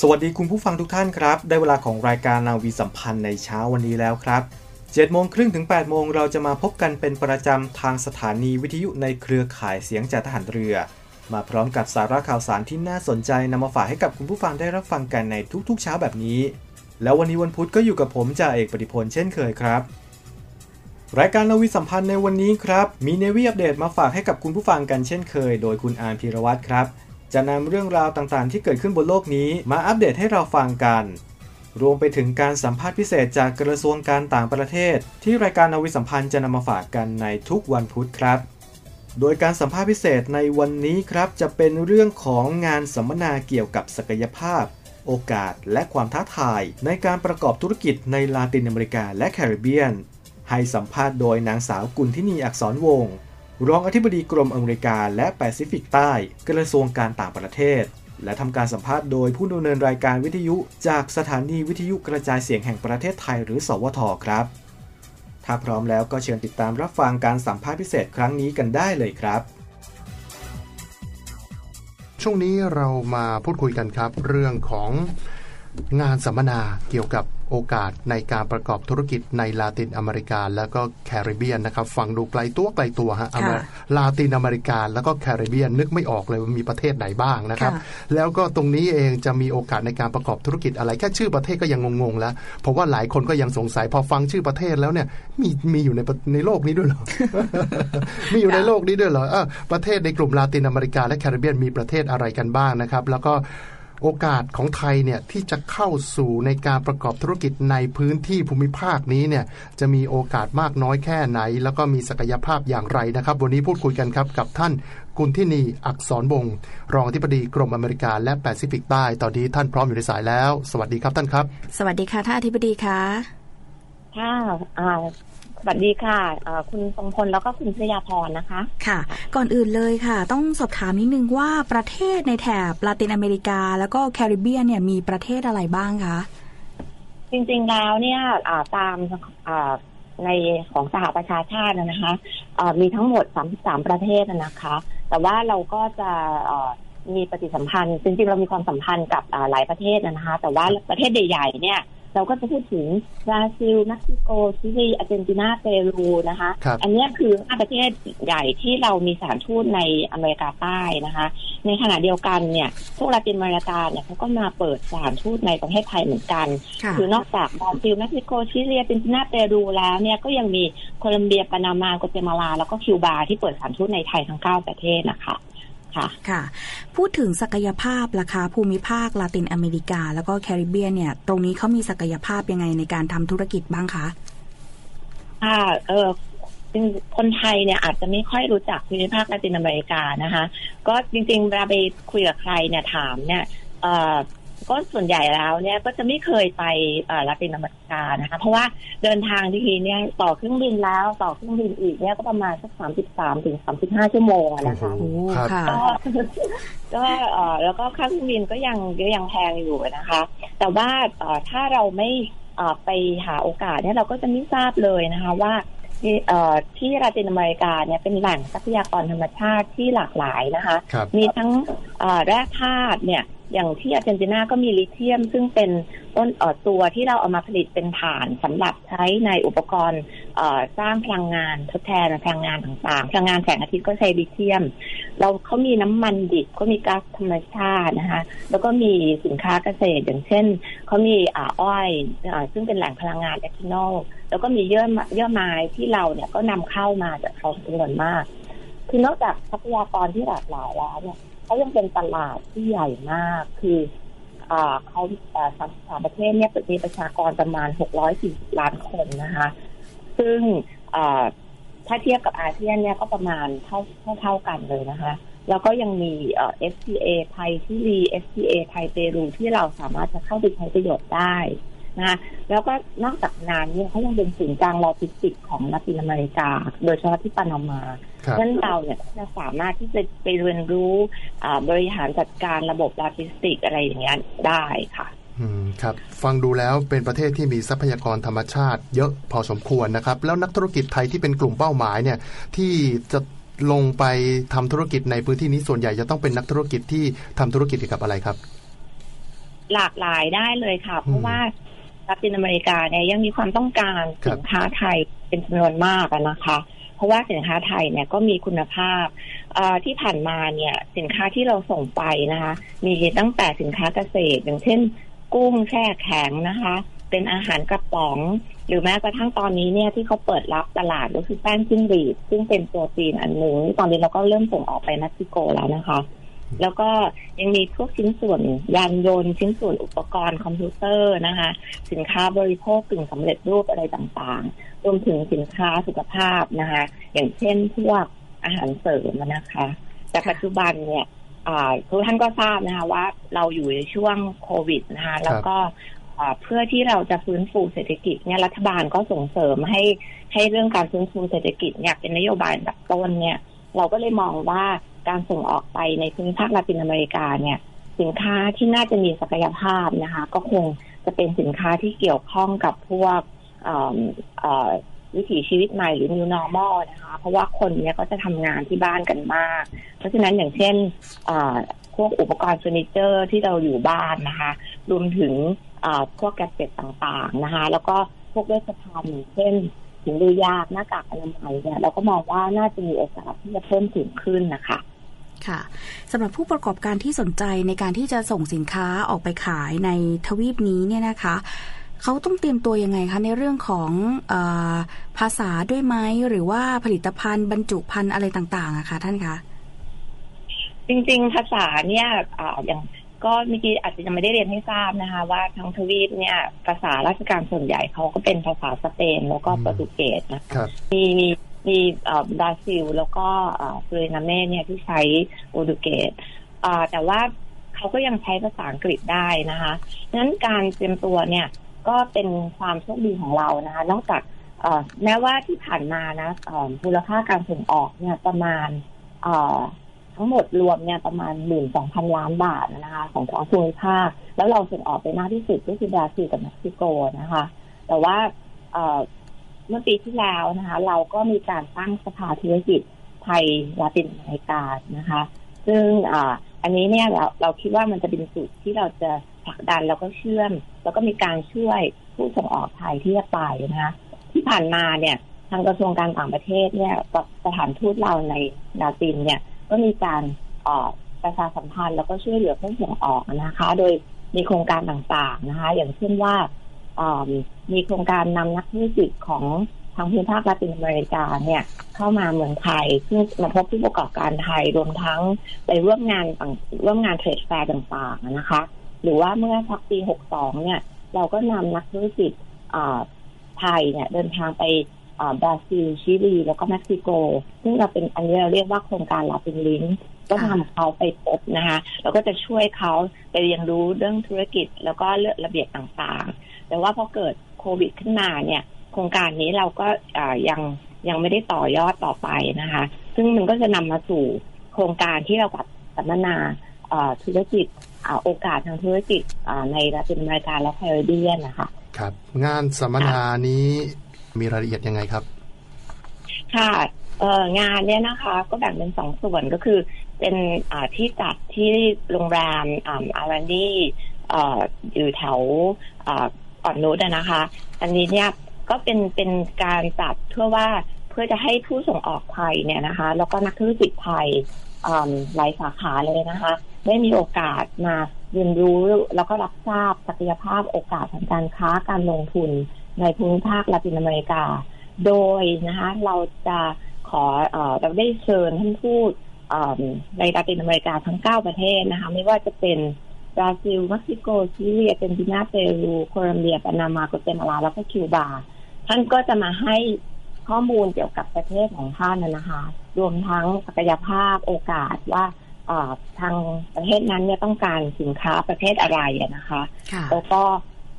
สวัสดีคุณผู้ฟังทุกท่านครับ ได้เวลาของรายการนาวีสัมพันธ์ในเช้าวันนี้แล้วครับ7โมงครึ่งถึง8โมงเราจะมาพบกันเป็นประจำทางสถานีวิทยุในเครือข่ายเสียงจากทหารเรือ มาพร้อมกับสาระข่าวสารที่น่าสนใจนำมาฝากให้กับคุณผู้ฟังได้รับฟังกันในทุกๆเช้าแบบนี้ แล้ววันนี้วันพุธก็อยู่กับผมจ่าเอกปฏิพลเช่นเคยครับ รายการนาวีสัมพันธ์ในวันนี้ครับมีเนวีอัปเดตมาฝากให้กับคุณผู้ฟังกันเช่นเคย โดยคุณอาร์มพีรวัตรครับ จะนำเรื่องราวต่างๆ ที่เกิดขึ้นบนโลกนี้มาอัปเดตให้เราฟังกัน รวมไปถึงการสัมภาษณ์พิเศษจากกระทรวงการต่างประเทศ ที่รายการนาวีสัมพันธ์จะนำมาฝากกันในทุกวันพุธครับ โดยการสัมภาษณ์พิเศษในวันนี้ครับ จะเป็นเรื่องของงานสัมมนาเกี่ยวกับศักยภาพ โอกาสและความท้าทาย ในการประกอบธุรกิจในลาตินอเมริกาและแคริบเบียน ให้สัมภาษณ์โดยนางสาวกุลทินีอักษรวงศ์ รองอธิบดีกรมอเมริกาและแปซิฟิกใต้กระทรวงการต่างประเทศ และทำการสัมภาษณ์โดยผู้ดำเนินรายการวิทยุ จากสถานีวิทยุกระจายเสียงแห่งประเทศไทยหรือ สวทครับ ถ้าพร้อมแล้วก็เชิญติดตามรับฟังการสัมภาษณ์พิเศษครั้งนี้กันได้เลยครับ ช่วงนี้เรามาพูดคุยกันครับ เรื่องของงานสัมมนาเกี่ยวกับ โอกาสในการประกอบธุรกิจในลาตินอเมริกา แล้วก็แคริบเบียนนะครับฟังดูไกลตัวไกลตัวฮะอเมริลาตินอเมริกา แล้วก็แคริบเบียนนึกไม่ออกเลยว่ามีประเทศไหนบ้างนะครับแล้วก็ตรงนี้เองจะมีโอกาสในการประกอบธุรกิจอะไรแค่ชื่อประเทศก็ยังงงๆแล้วเพราะว่าหลายคนก็ยังสงสัยพอฟังชื่อประเทศแล้วเนี่ยมีมีอยู่ในในโลกนี้ด้วยเหรอมีอยู่ในโลกนี้ด้วยเหรอเออประเทศในกลุ่มลาตินอเมริกาและแคริบเบียนมีประเทศอะไรกันบ้างนะครับ แล้วก็ โอกาสของไทยเนี่ยที่จะเข้าสู่ในการประกอบธุรกิจในพื้นที่ภูมิภาคนี้เนี่ยจะมีโอกาสมากน้อยแค่ไหน แล้วก็มีศักยภาพอย่างไรนะครับ วันนี้พูดคุยกันครับกับท่านกุลทินีอักษรวงศ์รองอธิบดีกรมอเมริกาและแปซิฟิกใต้ตอนนี้ท่านพร้อมอยู่ในสายแล้ว สวัสดีครับท่านครับ สวัสดีค่ะท่านอธิบดีคะค่ะอ่า สวัสดีค่ะคุณทรงพลแล้วก็คุณชยาพรนะคะ ค่ะ ก่อนอื่นเลยค่ะ ต้องสอบถามนิดนึงว่าประเทศในแถบลาตินอเมริกา แล้วก็แคริบเบียนเนี่ยมีประเทศอะไรบ้างคะจริงๆแล้วเนี่ยตามในของสหประชาชาตินะคะมีทั้งหมด 33 ประเทศนะคะ แต่ว่าเราก็จะมีปฏิสัมพันธ์ จริงๆ เรามีความสัมพันธ์กับหลายประเทศนะคะ แต่ว่าประเทศใหญ่ๆเนี่ย เราก็จะพูดถึงบราซิลเม็กซิโกชิลีอาร์เจนตินาเปรูนะคะ อันนี้คือห้าประเทศใหญ่ที่เรามีสถานทูตในอเมริกาใต้นะคะ ในขณะเดียวกันเนี่ยพวกลาตินอเมริกาเนี่ยเขาก็มาเปิดสถานทูตในประเทศไทยเหมือนกัน คือนอกจากบราซิลเม็กซิโกชิลีอาร์เจนตินาเปรูแล้วเนี่ยก็ยังมีโคลอมเบียปานามากัวเตมาลา แล้วก็คิวบาที่เปิดสถานทูตในไทยทั้งเก้าประเทศนะคะ ค่ะค่ะ พูดถึงศักยภาพของภูมิภาคลาตินอเมริกา แล้วก็แคริบเบียนเนี่ย ตรงนี้เขามีศักยภาพยังไงในการทำธุรกิจบ้างคะค่ะเออคนไทยเนี่ยอาจจะไม่ค่อยรู้จักภูมิภาคลาตินอเมริกานะคะ ก็จริงๆเวลาไปคุยกับใครเนี่ยถามเนี่ยเออ ก็ส่วนใหญ่แล้วเนี่ยก็จะไม่เคยไปลาตินอเมริกานะคะ เพราะว่าเดินทางทีเนี่ยต่อเครื่องบินแล้วต่อเครื่องบินอีกเนี่ยก็ประมาณสักสามสิบสามถึงสามสิบห้าชั่วโมงนะคะก็ก็เออแล้วก็ค่าเครื่องบินก็ยังก็ยังแพงอยู่นะคะ แต่ว่าถ้าเราไม่ไปหาโอกาสเนี่ยเราก็จะไม่ทราบเลยนะคะว่าที่ลาตินอเมริกาเนี่ยเป็นแหล่งทรัพยากรธรรมชาติที่หลากหลายนะคะ มีทั้งแร่ธาตุเนี่ย อย่างที่อาร์เจนตินาก็มีลิเธียม ซึ่งเป็นต้นตัวที่เราเอามาผลิตเป็นถ่านสำหรับใช้ในอุปกรณ์สร้างพลังงานทดแทนพลังงานต่างๆ พลังงานแสงอาทิตย์ก็ใช้ลิเธียม เราเขามีน้ำมันดิบก็มีก๊าซธรรมชาตินะคะ แล้วก็มีสินค้าเกษตรอย่างเช่นเขามีอ้อยอซึ่งเป็นแหล่งพลังงานเอทานอลแล้วก็มีเยื่อเยื่อไม้ที่เราเนี่ยก็นำเข้ามาจากเขาจำนวนมาก คือนอกจากทรัพยากรที่หลากหลายแล้วเนี่ย เขายังเป็นตลาดที่ใหญ่มาก คือเขาสามสามประเทศเนี่ยมีประชากรประมาณ 640 ล้านคนนะคะ ซึ่งถ้าเทียบกับอาเซียนเนี่ยก็ประมาณเท่าเท่าเท่ากันเลยนะคะ แล้วก็ยังมี FTA ไทยชิลี FTA ไทยเปรูที่เราสามารถจะเข้าไปใช้ประโยชน์ได้นะคะแล้วก็นอกจากนั้นเนี่ยเขายังเป็นศูนย์กลางโลจิสติกของลาตินอเมริกา โดยเฉพาะที่ปานามา ครับฉะนั้นเราเนี่ยจะสามารถที่จะไปเรียนรู้อ่าบริหารจัดการระบบโลจิสติกส์อะไรอย่างเงี้ยได้ค่ะอืมครับฟังดูแล้วเป็นประเทศที่มีทรัพยากรธรรมชาติเยอะพอสมควรนะครับ แล้วนักธุรกิจไทยที่เป็นกลุ่มเป้าหมายเนี่ยที่จะลงไปทำธุรกิจในพื้นที่นี้ส่วนใหญ่จะต้องเป็นนักธุรกิจที่ทำธุรกิจเกี่ยวกับอะไรครับ หลากหลายได้เลยค่ะ เพอืราะมว่าลาตินอเมริกาเนี่ยยังมีความต้องการครับสินค้าไทยเป็นจำนวนมากอะนะคะเพ ราะว่าสินค้าไทยเนี่ยก็มีคุณภาพที่ผ่านมาเนี่ยสินค้าที่เราส่งไปนะคะ มีตั้งแต่สินค้าเกษตร อย่างเช่น กุ้งแช่แข็งนะคะ เป็นอาหารกระป๋อง หรือแม้กระทั่งตอนนี้เนี่ยที่เขาเปิดรับตลาดก็คือแป้งจิ้งหรีดซึ่งเป็นโปรตีนอันหนึ่งตอนนี้เราก็เริ่มส่งออกไปเม็กซิโกแล้วนะคะ แล้วก็ยังมีพวกชิ้นส่วนยานยนต์ ชิ้นส่วนอุปกรณ์คอมพิวเตอร์นะคะ สินค้าบริโภคกึ่งสำเร็จรูปอะไรต่างๆ รวมถึงสินค้าสุขภาพนะคะ อย่างเช่นพวกอาหารเสริมนะคะ แต่ปัจจุบันเนี่ยอ่าทุกท่านก็ทราบนะคะว่าเราอยู่ในช่วงโควิดนะคะ แล้วก็อ่าเพื่อที่เราจะฟื้นฟูเศรษฐกิจเนี่ยรัฐบาลก็ส่งเสริมให้ให้เรื่องการฟื้นฟูเศรษฐกิจเนี่ยเป็นนโยบายอันดับต้นเนี่ย เราก็เลยมองว่า การส่งออกไปในภูมิภาคลาตินอเมริกาเนี่ย สินค้าที่น่าจะมีศักยภาพนะคะ ก็คงจะเป็นสินค้าที่เกี่ยวข้องกับพวกวิถีชีวิตใหม่หรือ new normal นะคะ เพราะว่าคนเนี้ยก็จะทำงานที่บ้านกันมาก เพราะฉะนั้นอย่างเช่นพวกอุปกรณ์เฟอร์นิเจอร์ที่เราอยู่บ้านนะคะ รวมถึงพวกแกจเจ็ตต่างๆนะคะ แล้วก็พวกเวชภัณฑ์อย่างเช่นถุงมือยางหน้ากากอนามัยเนี่ยเราก็มองว่าน่าจะมีโอกาสที่จะเพิ่มสูงขึ้นนะคะ ค่ะสำหรับผู้ประกอบการที่สนใจในการที่จะส่งสินค้าออกไปขายในทวีปนี้เนี่ยนะคะเขาต้องเตรียมตัวยังไงคะในเรื่องของเออภาษาด้วยไหมหรือว่าผลิตภัณฑ์บรรจุภัณฑ์อะไรต่างๆอะคะท่านคะจริงๆ ภาษาเนี่ยอ่าอย่างก็เมื่อกี้อาจจะยังไม่ได้เรียนให้ทราบนะคะ ว่าทั้งทวีปเนี่ยภาษาราชการส่วนใหญ่เขาก็เป็นภาษาสเปนแล้วก็อืมโปรตุเกสนะคะครับมีมี มีบราซิล แล้วก็เอ่อสุรินาเมเนี่ยที่ใช้โปรตุเกสอ่าแต่ว่าเขาก็ยังใช้ภาษาอังกฤษได้นะคะนั้นการเตรียมตัวเนี่ยก็เป็นความโชคดีของเรานะคะ นอกจากแม้ว่าที่ผ่านมานะมูลค่าการส่งออกเนี่ยประมาณทั้งหมดรวมเนี่ยประมาณหมื่นสองพันล้านบาทนะคะของของภูมิภาค แล้วเราส่งออกไปมากที่สุดก็คือบราซิลกับเม็กซิโกนะคะ แต่ว่า เมื่อปีที่แล้วนะคะ เราก็มีการตั้งสภาธุรกิจไทยลาตินอเมริกานะคะ ซึ่งออันนี้เนี่ยเราเราคิดว่ามันจะเป็นจุดที่เราจะผลักดันแล้วก็เชื่อม แล้วก็มีการช่วยผู้ส่งออกไทยที่จะไปนะคะที่ผ่านมาเนี่ยทางกระทรวงการต่างประเทศเนี่ยกับสถานทูตเราในลาตินเนี่ยก็มีการเอ่อประชาสัมพันธ์แล้วก็ช่วยเหลือผู้ส่งออกนะคะ โดยมีโครงการต่างๆนะคะ อย่างเช่นว่า มีโครงการนำนักธุรกิจของทางภูมิภาคลาตินอเมริกาเนี่ยเข้ามาเมืองไทยซึ่งมาพบผู้ประกอบการไทยรวมทั้งไปร่วมงานต่างร่วมงาน trade fair ต่างๆนะคะ หรือว่าเมื่อสักปี 62 เนี่ย เราก็นำนักธุรกิจไทยเนี่ยเดินทางไปบราซิลชิลีแล้วก็เม็กซิโก ซึ่งเราเป็นอันนี้เราเรียกว่าโครงการ Latin Link ก็นำเขาไปพบนะคะ แล้วก็จะช่วยเขาไปเรียนรู้เรื่องธุรกิจแล้วก็เรื่องระเบียบต่างๆ แต่ว่าพอเกิดโควิดขึ้นมาเนี่ย โครงการนี้เราก็อ่ายังยังไม่ได้ต่อยอดต่อไปนะคะ ซึ่งมันก็จะนำมาสู่โครงการที่เราจัดสัมมนาอ่าธุรกิจอ่าโอกาสทางธุรกิจอ่าในลาตินอเมริกาและแคริบเบียนนะคะครับ งานสัมมนานี้มีรายละเอียดยังไงครับ ค่ะเอ่องานเนี่ยนะคะ ก็แบ่งเป็นสองส่วนก็คือเป็นอ่าที่จัดที่โรงแรมอ่าอารันดี้อ่าอยู่แถว อ่อนนุชนะคะ อันนี้เนี่ยก็เป็นเป็นการจัดเพื่อว่าเพื่อจะให้ผู้ส่งออกไทยเนี่ยนะคะ แล้วก็นักธุรกิจไทยหลายสาขาเลยนะคะ ได้มีโอกาสมาเรียนรู้แล้วก็รับทราบศักยภาพโอกาสทางการค้าการลงทุนในภูมิภาคลาตินอเมริกา โดยนะคะเราจะขอเอเราได้เชิญท่านทูตในลาตินอเมริกาทั้ง 9 ประเทศนะคะ ไม่ว่าจะเป็น บราซิลเม็กซิโกชิลีอาร์เจนตินาเปรูโคลอมเบียปานามาโกเตมาลาแล้วก็คิวบา ท่านก็จะมาให้ข้อมูลเกี่ยวกับประเทศของท่านนะนะคะ รวมทั้งศักยภาพโอกาสว่าเอ่อทางประเทศนั้นเนี่ยต้องการสินค้าประเภทอะไรอะนะคะค่ะแล้วก็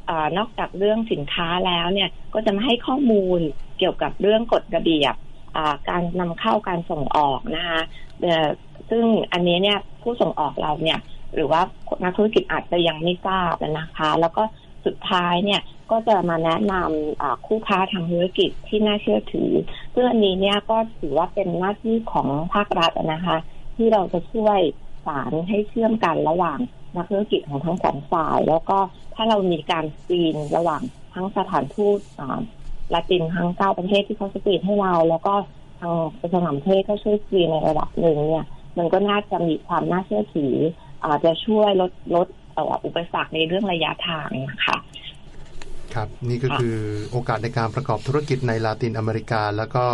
เอ่อนอกจากเรื่องสินค้าแล้วเนี่ยก็จะมาให้ข้อมูลเกี่ยวกับเรื่องกฎระเบียบอ่าการนำเข้าการส่งออกนะคะเอ่อซึ่งอันนี้เนี่ยผู้ส่งออกเราเนี่ย หรือว่านักธุรกิจอาจจะยังไม่ทราบนะคะ แล้วก็สุดท้ายเนี่ยก็จะมาแนะนำคู่ค้าทางธุรกิจที่น่าเชื่อถือซึ่อันนี้เนี่ยก็ถือว่าเป็นหน้าที่ของภาครัฐนะคะ ที่เราจะช่วยสารให้เชื่อมกันระหว่างนักธุรกิจของทั้งสองฝ่าย แล้วก็ถ้าเรามีการสกรีนระหว่างทั้งสถานทูตลาตินทั้งเก้าประเทศที่เขาสกรีนให้เรา แล้วก็ทางประชาสัมพันธ์ประเทศก็ช่วยสกรีนในระดับหนึ่งเนี่ย มันก็น่าจะมีความน่าเชื่อถือ อาจจะช่วยลดลดเอ่ออุปสรรคในเรื่องระยะทางนะคะครับนี่ก็คือโอกาสในการประกอบธุรกิจในลาตินอเมริกา แล้วก็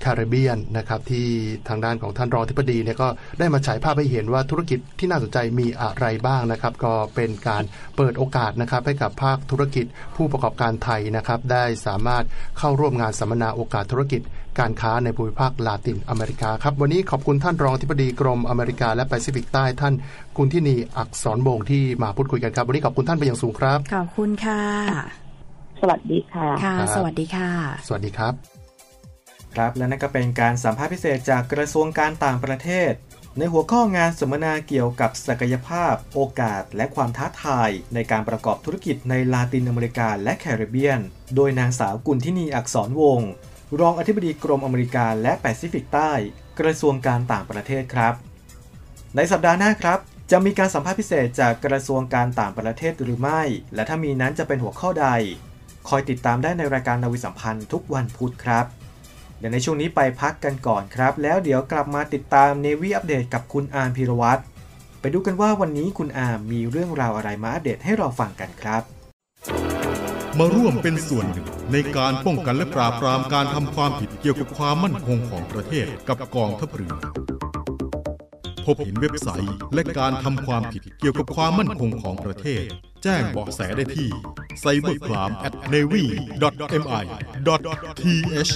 แคริบเบียนนะครับที่ทางด้านของท่านรองทิบดีเนี่ยก็ได้มาฉายภาพให้เห็นว่าธุรกิจที่น่าสนใจมีอะไรบ้างนะครับ ก็เป็นการเปิดโอกาสนะครับให้กับภาคธุรกิจผู้ประกอบการไทยนะครับ ได้สามารถเข้าร่วมงานสัมมนาโอกาสธุรกิจ การค้าในภูมิภาคลาตินอเมริกาครับ วันนี้ขอบคุณท่านรองทิบดีกรมอเมริกาและแปซิฟิกใต้ท่านกุลทินีอักษรบงที่มาพูดคุยกันครับ วันนี้ขอบคุณท่านไปนอย่างสูงครับ ขอบคุณค่ะ สวัสดีค่ะค่ะครับสวัสดีค่ะ สวัสดีครับ ครับและนั่นก็เป็นการสัมภาษณ์พิเศษจากกระทรวงการต่างประเทศ ในหัวข้องานสัมมนาเกี่ยวกับศักยภาพ โอกาส และความท้าทาย ในการประกอบธุรกิจในลาตินอเมริกาและแคริบเบียน โดยนางสาวกุลทินีอักษรวงศ์ รองอธิบดีกรมอเมริกาและแปซิฟิกใต้ กระทรวงการต่างประเทศครับ ในสัปดาห์หน้าครับ จะมีการสัมภาษณ์พิเศษจากกระทรวงการต่างประเทศหรือไม่ และถ้ามีนั้นจะเป็นหัวข้อใด คอยติดตามได้ในรายการนาวีสัมพันธ์ทุกวันพุธครับเดี๋ยวในช่วงนี้ไปพักกันก่อนครับ แล้วเดี๋ยวกลับมาติดตาม Navy Update กับคุณอาร์มพีรวัตรไปดูกันว่าวันนี้คุณอาร์มมีเรื่องราวอะไรมาอัปเดตให้เราฟังกันครับ มาร่วมเป็นส่วนหนึ่ง ในการป้องกันและปราบปรามการทำความผิดเกี่ยวกับความมั่นคงของประเทศกับกองทัพเรือพบเห็นเว็บไซต์และการทำความผิดเกี่ยวกับความมั่นคงของประเทศ แจ้งเบาะแสได้ที่ cybercrime@navy.mi.th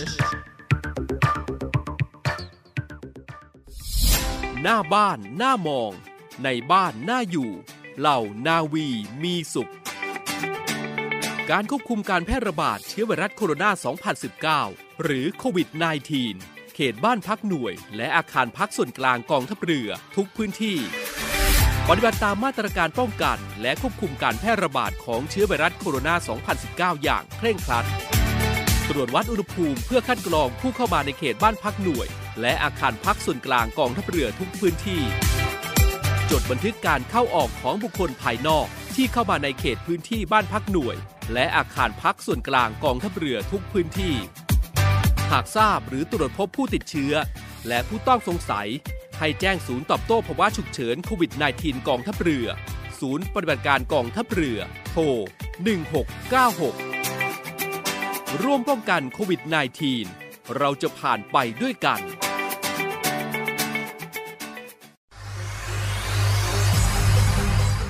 หน้าบ้านหน้ามอง ในบ้านหน้าอยู่ เหล่านาวีมีสุข การควบคุมการแพร่ระบาดเชื้อไวรัสโคโรนา 2019 หรือโควิด -19 เขตบ้านพักหน่วย และอาคารพักส่วนกลางกองทัพเรือทุกพื้นที่ ปฏิบัติตามมาตรการป้องกันและควบคุมการแพร่ระบาดของเชื้อไวรัสโคโรนา 2019 อย่างเคร่งครัด ตรวจวัดอุณหภูมิเพื่อคัดกรองผู้เข้ามาในเขตบ้านพักหน่วย และอาคารพักส่วนกลางกองทัพเรือทุกพื้นที่ จดบันทึกการเข้าออกของบุคคลภายนอกที่เข้ามาในเขตพื้นที่บ้านพักหน่วย และอาคารพักส่วนกลางกองทัพเรือทุกพื้นที่ หากทราบหรือตรวจพบผู้ติดเชื้อ และผู้ต้องสงสัย ให้แจ้งศูนย์ตอบโต้ภาวะฉุกเฉินโควิด -19 กองทัพเรือ ศูนย์ปฏิบัติการกองทัพเรือ โทร 1696 ร่วมป้องกันโควิด -19 เราจะผ่านไปด้วยกัน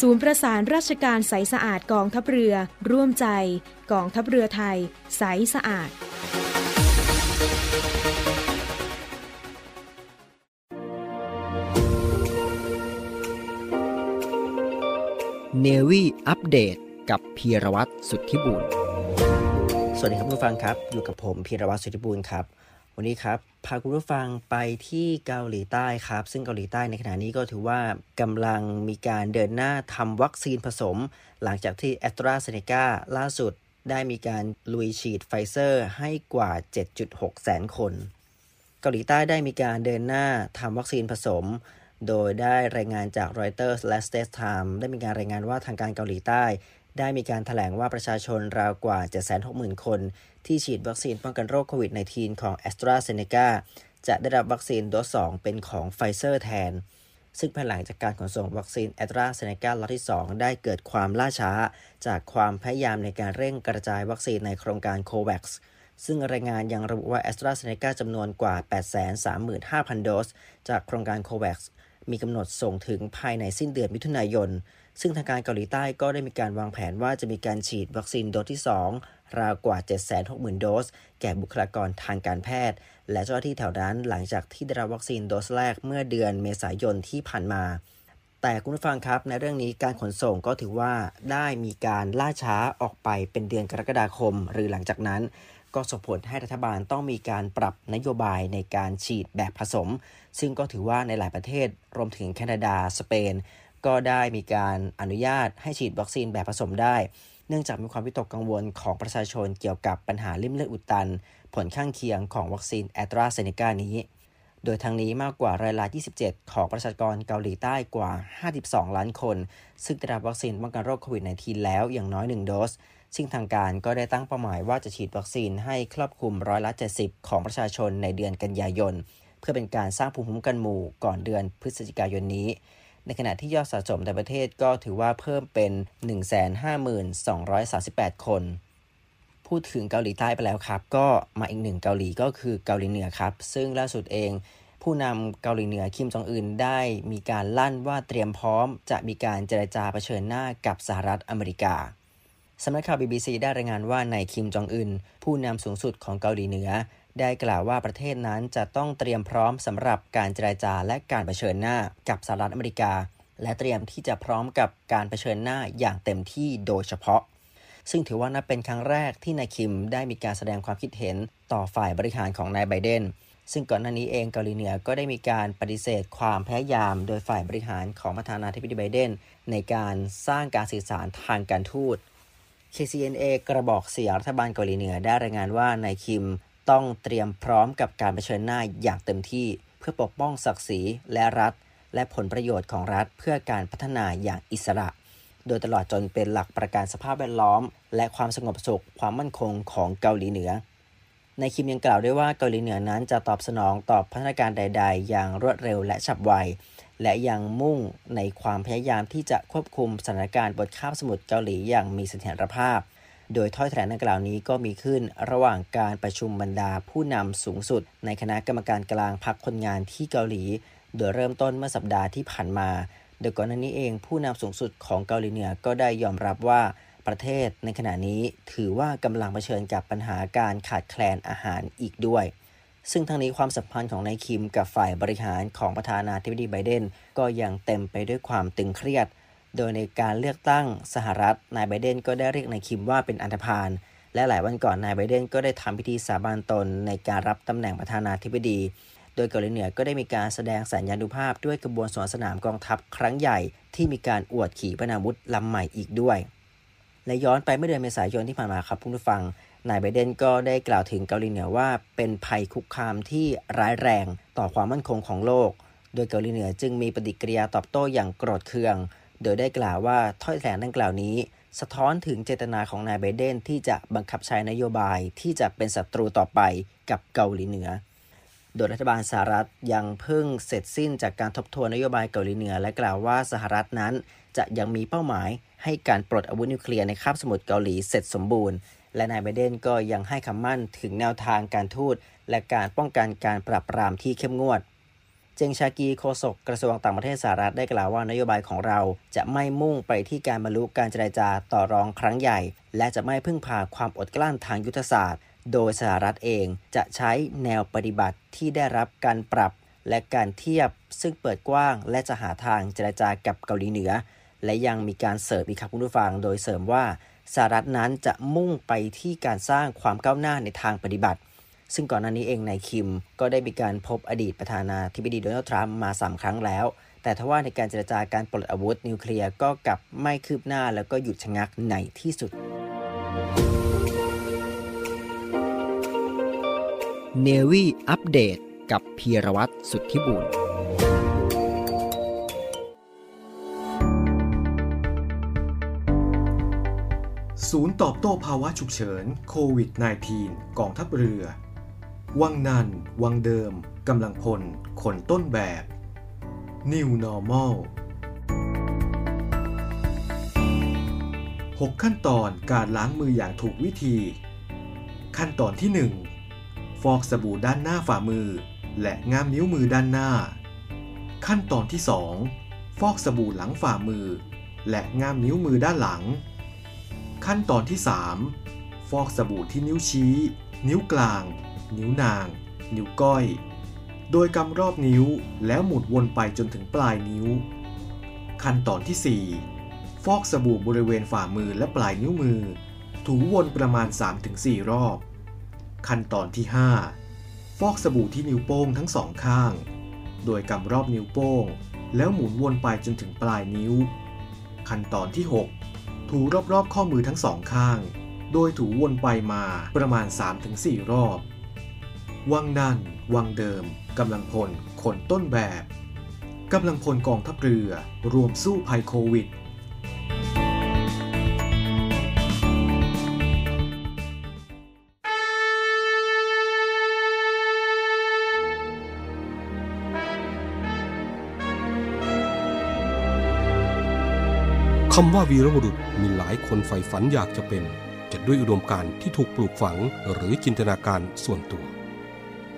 ศูนย์ประสานราชการใสสะอาดกองทัพเรือ ร่วมใจ กองทัพเรือไทย ใสสะอาด Navy Update กับพีรวัตรสุทธิบุญสวัสดีครับคุณผู้ฟังครับ อยู่กับผมพีรวัตรสุทธิบุญครับ วันนี้ครับพาคุณผู้ฟังไปที่เกาหลีใต้ครับ ซึ่งเกาหลีใต้ในขณะนี้ก็ถือว่ากำลังมีการเดินหน้าทำวัคซีนผสม หลังจากที่แอสตราเซเนกาล่าสุดได้มีการลุยฉีดไฟเซอร์ให้กว่า 7.6 แสนคน เกาหลีใต้ได้มีการเดินหน้าทำวัคซีนผสม โดยได้รายงานจาก Reuters และ Straits Times ได้มีการรายงานว่าทางการเกาหลีใต้ ได้มีการแถลงว่าประชาชนราวกว่า 760,000 คน ที่ฉีดวัคซีนป้องกันโรคโควิด -19 ของ แอสตราเซ เนกา จะได้รับวัคซีนโดส2เป็นของไฟเซอร์แทน ซึ่งภายหลังจากการขนส่งวัคซีนแอสตราเซเนกาล็อตที่ 2 ได้เกิดความล่าช้า จากความพยายามในการเร่งกระจายวัคซีนในโครงการ COVAX ซึ่งรายงานยังระบุว่าแอสตราเซเนกาจำนวนกว่า 835,000 โดส จากโครงการโควัคมีกำหนดส่งถึงภายในสิ้นเดือนมิถุนายน ซึ่งทางการเกาหลีใต้ก็ได้มีการวางแผนว่าจะมีการฉีดวัคซีนโดสที่ 2 ราวกว่า 760,000 โดส แก่บุคลากรทางการแพทย์ และเจ้าหน้าที่แถวนั้นหลังจากที่ได้รับวัคซีนโดสแรกเมื่อเดือนเมษายนที่ผ่านมา แต่คุณผู้ฟังครับในเรื่องนี้การขนส่งก็ถือว่าได้มีการล่าช้าออกไปเป็นเดือนกรกฎาคม หรือหลังจากนั้น ก็ส่งผลให้รัฐบาลต้องมีการปรับนโยบายในการฉีดแบบผสม ซึ่งก็ถือว่าในหลายประเทศรวมถึงแคนาดา สเปน ก็ได้มีการอนุญาตให้ฉีดวัคซีนแบบผสมได้ เนื่องจากมีความวิตกกังวลของประชาชนเกี่ยวกับปัญหาลิ่มเลือดอุดตัน ผลข้างเคียงของวัคซีนแอสตราเซเนกานี้ โดยทางนี้มากกว่าร้อยละ 27 ของประชากรเกาหลีใต้กว่า 52 ล้านคน ซึ่งได้รับวัคซีนป้องกันโรคโควิด -19 แล้วอย่างน้อย 1 โดสซึ่งทางการก็ได้ตั้งเป้าหมายว่าจะฉีดวัคซีนให้ครอบคลุมร้อยละ 70 ของประชาชนในเดือนกันยายน เพื่อเป็นการสร้างภูมิคุ้มกันหมู่ก่อนเดือนพฤศจิกายนนี้ ในขณะที่ยอดสะสมในประเทศก็ถือว่าเพิ่มเป็น 152,238 คน พูดถึงเกาหลีใต้ไปแล้วครับ ก็มาอีกหนึ่งเกาหลีก็คือเกาหลีเหนือครับ ซึ่งล่าสุดเองผู้นำเกาหลีเหนือคิมจองอึนได้มีการลั่นว่าเตรียมพร้อม จะมีการเจรจาเผชิญหน้ากับสหรัฐอเมริกาสำนักข่าว BBC ได้รายงานว่านายคิมจองอึนผู้นำสูงสุดของเกาหลีเหนือ ได้กล่าวว่าประเทศนั้นจะต้องเตรียมพร้อมสำหรับการเจรจาและการเผชิญหน้ากับสหรัฐอเมริกา และเตรียมที่จะพร้อมกับการเผชิญหน้าอย่างเต็มที่โดยเฉพาะ ซึ่งถือว่านับเป็นครั้งแรกที่นายคิมได้มีการแสดงความคิดเห็นต่อฝ่ายบริหารของนายไบเดนซึ่งก่อนหน้านี้เองเกาหลีเหนือก็ได้มีการปฏิเสธความพยายาม โดยฝ่ายบริหารของประธานาธิบดีไบเดนในการสร้างการสื่อสารทางการทูต KCNA กระบอกเสียงรัฐบาลเกาหลีเหนือได้รายงานว่านายคิม ต้องเตรียมพร้อมกับการเผชิญหน้าอย่างเต็มที่ เพื่อปกป้องศักดิ์ศรีและรัฐ และผลประโยชน์ของรัฐเพื่อการพัฒนาอย่างอิสระ โดยตลอดจนเป็นหลักประกันสภาพแวดล้อม และความสงบสุขความมั่นคงของเกาหลีเหนือ ในคิมยังกล่าวด้วยว่าเกาหลีเหนือนั้นจะตอบสนองต่อพัฒนาการใด ๆ อย่างรวดเร็วและฉับไวและยังมุ่งในความพยายามที่จะควบคุมสถานการณ์บนคาบสมุทรเกาหลีอย่างมีเสถียรภาพ โดยถ้อยแถลงดังกล่าวนี้ก็มีขึ้นระหว่างการประชุมบรรดาผู้นำสูงสุด ในคณะกรรมการกลางพักคนงานที่เกาหลี โดยเริ่มต้นเมื่อสัปดาห์ที่ผ่านมาโดยก่อนหน้านี้เองผู้นำสูงสุดของเกาหลีเหนือก็ได้ยอมรับว่าประเทศในขณะนี้ถือว่ากำลังเผชิญกับปัญหาการขาดแคลนอาหารอีกด้วย ซึ่งทั้งนี้ความสัมพันธ์ของนายคิมกับฝ่ายบริหารของประธานาธิบดีไบเดนก็ยังเต็มไปด้วยความตึงเครียด โดยในการเลือกตั้งสหรัฐ นายไบเดนก็ได้เรียกนายคิมว่าเป็นอันธพาล และหลายวันก่อนนายไบเดนก็ได้ทำพิธีสาบานตนในการรับตำแหน่งประธานาธิบดี โดยเกาหลีเหนือก็ได้มีการแสดงสัญญานุภาพด้วยกระบวนสวนสนามกองทัพครั้งใหญ่ ที่มีการอวดขี่ปนาวุธลำใหม่อีกด้วย และย้อนไปเมื่อเดือนเมษายนที่ผ่านมาครับผู้ฟัง นายไบเดนก็ได้กล่าวถึงเกาหลีเหนือว่า เป็นภัยคุกคามที่ร้ายแรงต่อความมั่นคงของโลก โดยเกาหลีเหนือจึงมีปฏิกิริยาตอบโต้อย่างโกรธเคือง โดยได้กล่าวว่าถ้อยแถลงดังกล่าวนี้ สะท้อนถึงเจตนาของนายไบเดนที่จะบังคับใช้นโยบายที่จะเป็นศัตรูต่อไปกับเกาหลีเหนือ โดยรัฐบาลสหรัฐยังเพิ่งเสร็จสิ้นจากการทบทวนนโยบายเกาหลีเหนือ และกล่าวว่าสหรัฐนั้น จะยังมีเป้าหมาย ให้การปลดอาวุธนิวเคลียร์ในคาบสมุทรเกาหลีเสร็จสมบูรณ์และนายไบเดนก็ยังให้คำมั่นถึงแนวทางการทูตและการป้องกันการปราบปรามที่เข้มงวด เจงชากีโฆษกกระทรวงต่างประเทศสหรัฐได้กล่าวว่านโยบายของเราจะไม่มุ่งไปที่การบรรลุการเจรจาต่อรองครั้งใหญ่ และจะไม่พึ่งพาความอดกลั้นทางยุทธศาสตร์ โดยสหรัฐเองจะใช้แนวปฏิบัติที่ได้รับการปรับและการเทียบซึ่งเปิดกว้างและจะหาทางเจรจากับเกาหลีเหนือ และยังมีการเสริมอีกครับคุณผู้ฟัง โดยเสริมว่าสหรัฐนั้นจะมุ่งไปที่การสร้างความก้าวหน้าในทางปฏิบัติ ซึ่งก่อนหน้านี้เองนายคิมก็ได้มีการพบอดีตประธานาธิบดีโดนัลด์ทรัมป์มา 3 ครั้งแล้ว แต่ทว่าในการเจรจาการปลดอาวุธนิวเคลียร์ก็กลับไม่คืบหน้าแล้วก็หยุดชะงักในที่สุด เนวีอัปเดตกับพีรวัตรสุทธิบุญศูนย์ตอบโต้ภาวะฉุกเฉินโควิด -19 กองทัพเรือ วังนัน วังเดิม กำลังพลขนต้นแบบ New Normal 6 ขั้นตอนการล้างมืออย่างถูกวิธี ขั้นตอนที่ 1 ฟอกสบู่ด้านหน้าฝ่ามือ และง่ามนิ้วมือด้านหน้า ขั้นตอนที่ 2 ฟอกสบู่หลังฝ่ามือ และง่ามนิ้วมือด้านหลัง ขั้นตอนที่ 3 ฟอกสบู่ที่นิ้วชี้ นิ้วกลาง นิ้วนาง นิ้วก้อย โดยกำรอบนิ้วแล้วหมุนวนไปจนถึงปลายนิ้ว ขั้นตอนที่ 4 ฟอกสบู่บริเวณฝ่ามือและปลายนิ้วมือ ถูวนประมาณ 3-4 รอบ ขั้นตอนที่ 5 ฟอกสบู่ที่นิ้วโป้งทั้งสองข้าง โดยกำรอบนิ้วโป้ง แล้วหมุนวนไปจนถึงปลายนิ้ว ขั้นตอนที่ 6 ถูรอบๆข้อมือทั้งสองข้างโดยถูวนไปมาประมาณ 3-4 รอบ วังนัน วังเดิม กำลังพลขนต้นแบบ กำลังพลกองทัพเรือ รวมสู้ภัยโควิด คำว่าวีรบุรุษมีหลายคนใฝ่ฝันอยากจะเป็น จะด้วยอุดมการณ์ที่ถูกปลูกฝังหรือจินตนาการส่วนตัว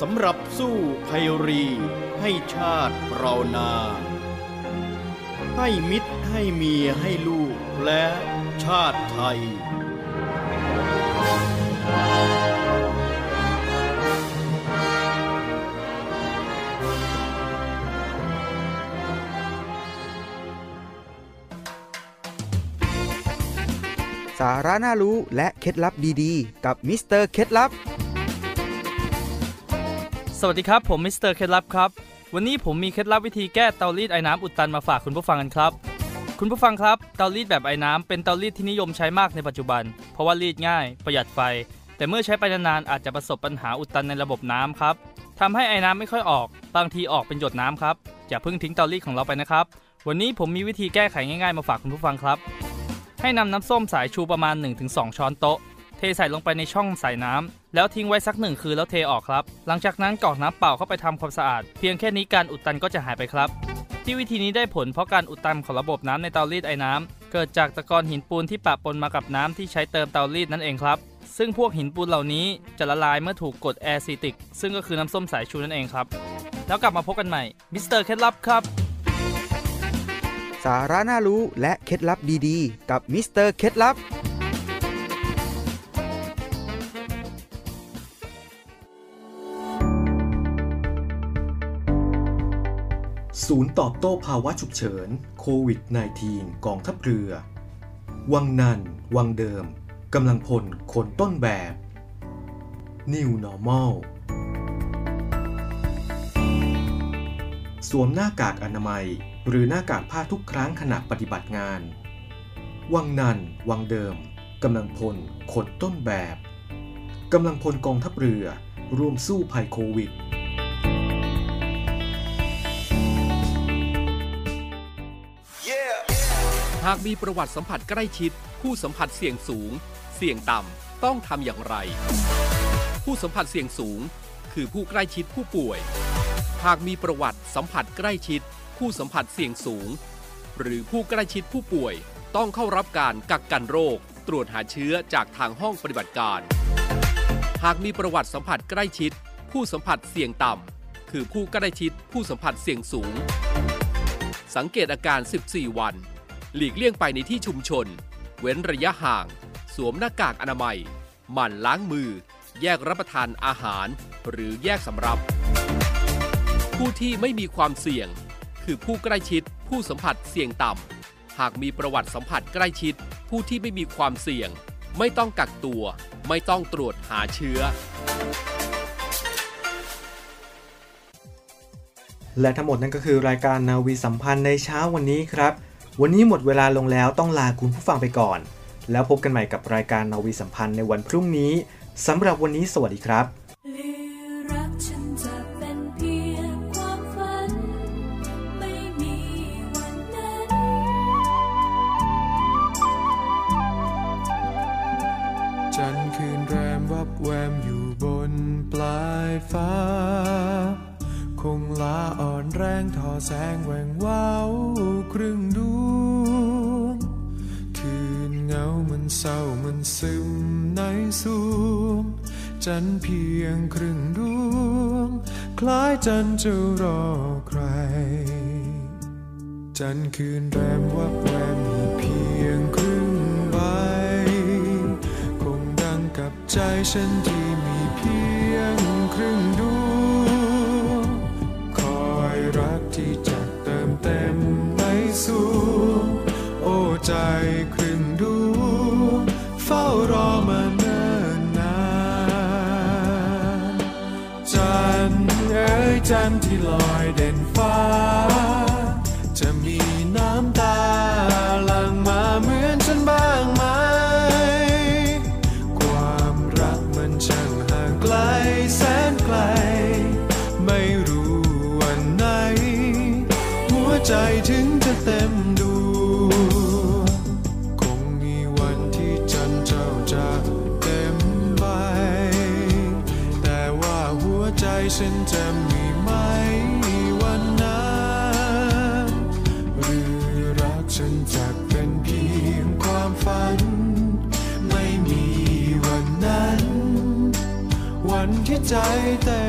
สำหรับสู้ภัยรีให้ชาติเรานา ให้มิตรให้เมียให้ลูกและชาติไทย สาระน่ารู้และเคล็ดลับดีๆ กับมิสเตอร์เคล็ดลับ สวัสดีครับ ผมมิสเตอร์เคล็ดลับครับ วันนี้ผมมีเคล็ดลับวิธีแก้เตารีดไอน้ำอุดตันมาฝากคุณผู้ฟังกันครับ คุณผู้ฟังครับเตารีดแบบไอน้ำเป็นเตารีดที่นิยมใช้มากในปัจจุบัน เพราะว่ารีดง่าย ประหยัดไฟ แต่เมื่อใช้ไปนานๆอาจจะประสบปัญหาอุดตันในระบบน้ำครับทำให้ไอน้ำไม่ค่อยออก บางทีออกเป็นหยดน้ำครับอย่าเพิ่งทิ้งเตารีดของเราไปนะครับ วันนี้ผมมีวิธีแก้ไขง่ายๆมาฝากคุณผู้ฟังครับ ให้นำน้ำส้มสายชูประมาณ 1-2 ช้อนโต๊ะ เทใส่ลงไปในช่องใส่น้ำแล้วทิ้งไว้สักหนึ่งคืนแล้วเทออกครับ หลังจากนั้นกรอกน้ำเปล่าเข้าไปทำความสะอาด เพียงแค่นี้การอุดตันก็จะหายไปครับ ที่วิธีนี้ได้ผลเพราะการอุดตันของระบบน้ำในเตารีดไอ้น้ำเกิดจากตะกอนหินปูนที่ปะปนมากับน้ำที่ใช้เติมเตารีดนั่นเองครับซึ่งพวกหินปูนเหล่านี้จะละลายเมื่อถูกกดแอซิติก ซึ่งก็คือน้ำส้มสายชูนั่นเองครับ แล้วกลับมาพบกันใหม่มิสเตอร์เคล็ดลับครับ สาระน่ารู้และเคล็ดลับดีๆ กับมิสเตอร์เคล็ดลับ ศูนย์ตอบโต้ภาวะฉุกเฉินโควิด -19 กองทัพเรือ วังนัน วังเดิม กำลังพลคนต้นแบบ New Normal สวมหน้ากากอนามัย หรือหน้ากากผ้าทุกครั้งขณะปฏิบัติงาน วังนัน วังเดิม กำลังพลคนต้นแบบ กำลังพลกองทัพเรือ ร่วมสู้ภัยโควิด หากมีประวัติสัมผัสใกล้ชิด ผู้สัมผัสเสี่ยงสูง เสี่ยงต่ำต้องทำอย่างไร ผู้สัมผัสเสี่ยงสูง คือผู้ใกล้ชิดผู้ป่วย หากมีประวัติสัมผัสใกล้ชิด ผู้สัมผัสเสี่ยงสูง หรือผู้ใกล้ชิดผู้ป่วย ต้องเข้ารับการกักกันโรค ตรวจหาเชื้อจากทางห้องปฏิบัติการ หากมีประวัติสัมผัสใกล้ชิด ผู้สัมผัสเสี่ยงต่ำคือผู้ใกล้ชิดผู้สัมผัสเสี่ยงสูง สังเกตอาการ 14 วัน หลีกเลี่ยงไปในที่ชุมชน เว้นระยะห่าง สวมหน้ากากอนามัย หมั่นล้างมือ แยกรับประทานอาหาร หรือแยกสำรับ ผู้ที่ไม่มีความเสี่ยง คือผู้ใกล้ชิด ผู้สัมผัสเสี่ยงต่ำ หากมีประวัติสัมผัสใกล้ชิด ผู้ที่ไม่มีความเสี่ยง ไม่ต้องกักตัว ไม่ต้องตรวจหาเชื้อและทั้งหมดนั่นก็คือรายการนาวีสัมพันธ์ในเช้าวันนี้ครับ วันนี้หมดเวลาลงแล้วต้องลาคุณผู้ฟังไปก่อน แล้วพบกันใหม่กับรายการนาวีสัมพันธ์ในวันพรุ่งนี้สำหรับวันนี้สวัสดีครับ คล้ายจันจะรอใคร จันคืนแรมวับแวมมีเพียงครึ่งใบคงดังกับใจฉันที่มีเพียงครึ่งดวงคอยรักที่จะเติมเต็มในสวงโอ้ใจครึ่งดวงเฝ้ารอ จันทร์ที่ลอยเด่นฟ้า จะมีน้ำตาหลั่งมาเหมือนฉันบ้างไหม ความรักมันช่างห่างไกลแสนไกล ไม่รู้วันไหน หัวใจถึงจะเต็มดวงคงมีวันที่จันทร์เจ้าจะเต็มใบแต่ว่าหัวใจฉันจะมี ใจเต็